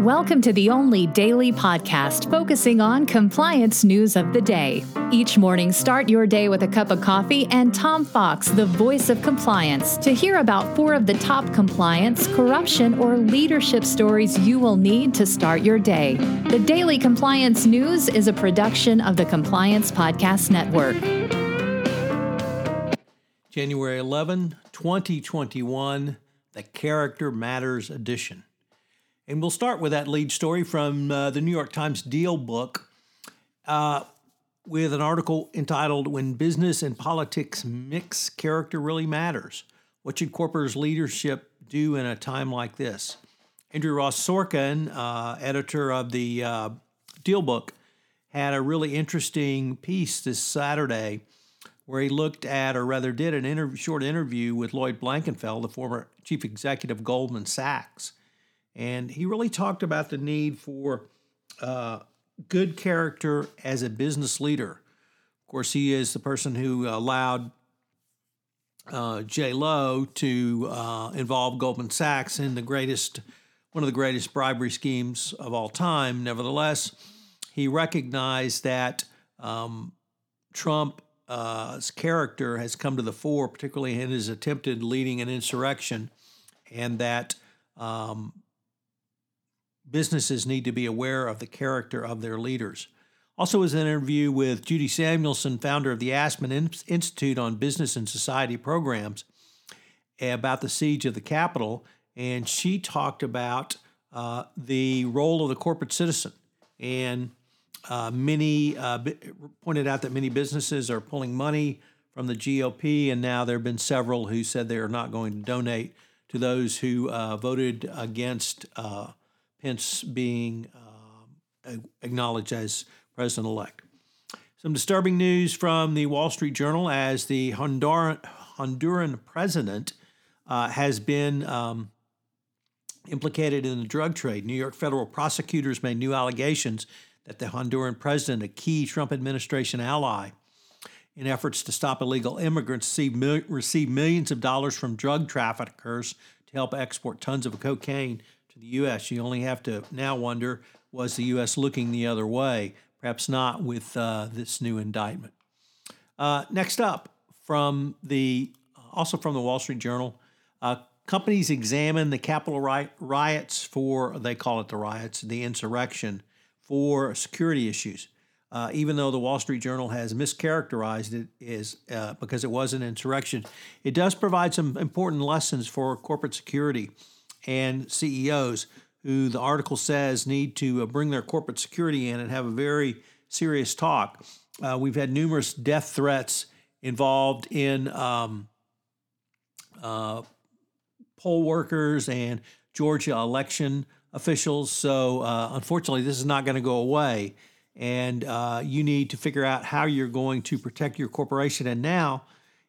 Welcome to the only daily podcast focusing on compliance news of the day. Each morning, start your day with a cup of coffee and Tom Fox, the voice of compliance, to hear about four of the top compliance, corruption, or leadership stories you will need to start your day. The Daily Compliance News is a production of the Compliance Podcast Network. January 11, 2021, the Character Matters Edition. And we'll start with that lead story from uh, the New York Times DealBook uh, with an article entitled When Business and Politics Mix, Character Really Matters. What should corporate leadership do in a time like this? Andrew Ross Sorkin, uh, editor of the uh, DealBook, had a really interesting piece this Saturday where he looked at, or rather did, an short interview with Lloyd Blankfein, the former chief executive of Goldman Sachs. And he really talked about the need for uh, good character as a business leader. Of course, he is the person who allowed uh, Jho Low to uh, involve Goldman Sachs in the greatest, one of the greatest bribery schemes of all time. Nevertheless, he recognized that um, Trump's uh, character has come to the fore, particularly in his attempted leading an insurrection, and that um, businesses need to be aware of the character of their leaders. Also, was an interview with Judy Samuelson, founder of the Aspen Institute on Business and Society Programs, about the siege of the Capitol, and she talked about uh, the role of the corporate citizen. And uh, many uh, pointed out that many businesses are pulling money from the GOP, and now there have been several who said they are not going to donate to those who uh, voted against uh, Pence being um, acknowledged as president elect. Some disturbing news from the Wall Street Journal as the Honduran, Honduran president uh, has been um, implicated in the drug trade. New York federal prosecutors made new allegations that the Honduran president, a key Trump administration ally, in efforts to stop illegal immigrants, received millions of dollars from drug traffickers to help export tons of cocaine the U.S. You only have to now wonder was the U.S. looking the other way? Perhaps not with uh, this new indictment. Uh, next up, from the also from the Wall Street Journal, uh, companies examine the Capitol riots for they call it the riots, the insurrection for security issues. Uh, even though the Wall Street Journal has mischaracterized it is uh, because it was an insurrection, it does provide some important lessons for corporate security and CEOs who the article says need to uh, bring their corporate security in and have a very serious talk. Uh, we've had numerous death threats involved in um, uh, poll workers and Georgia election officials. So, uh, unfortunately, this is not going to go away. And uh, you need to figure out how you're going to protect your corporation. And now,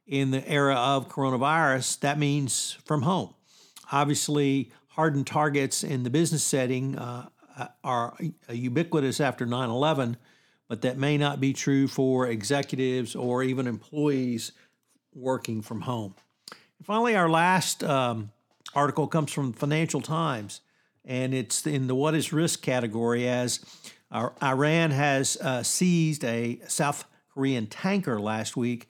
in the era of coronavirus, that means from home. Obviously, hardened targets in the business setting uh, are ubiquitous after 9 11, but that may not be true for executives or even employees working from home. And finally, our last um, article comes from Financial Times, and it's in the what is risk category as Iran has uh, seized a South Korean tanker last week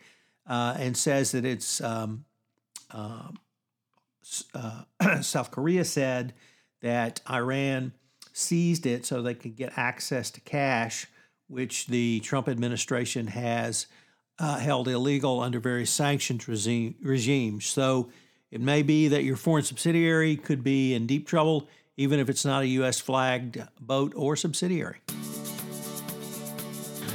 uh, and says that it's um, uh, uh, South Korea said that Iran seized it so they could get access to cash, which the Trump administration has uh, held illegal under various sanctions regime, regimes. So it may be that your foreign subsidiary could be in deep trouble, even if it's not a U.S. flagged boat or subsidiary.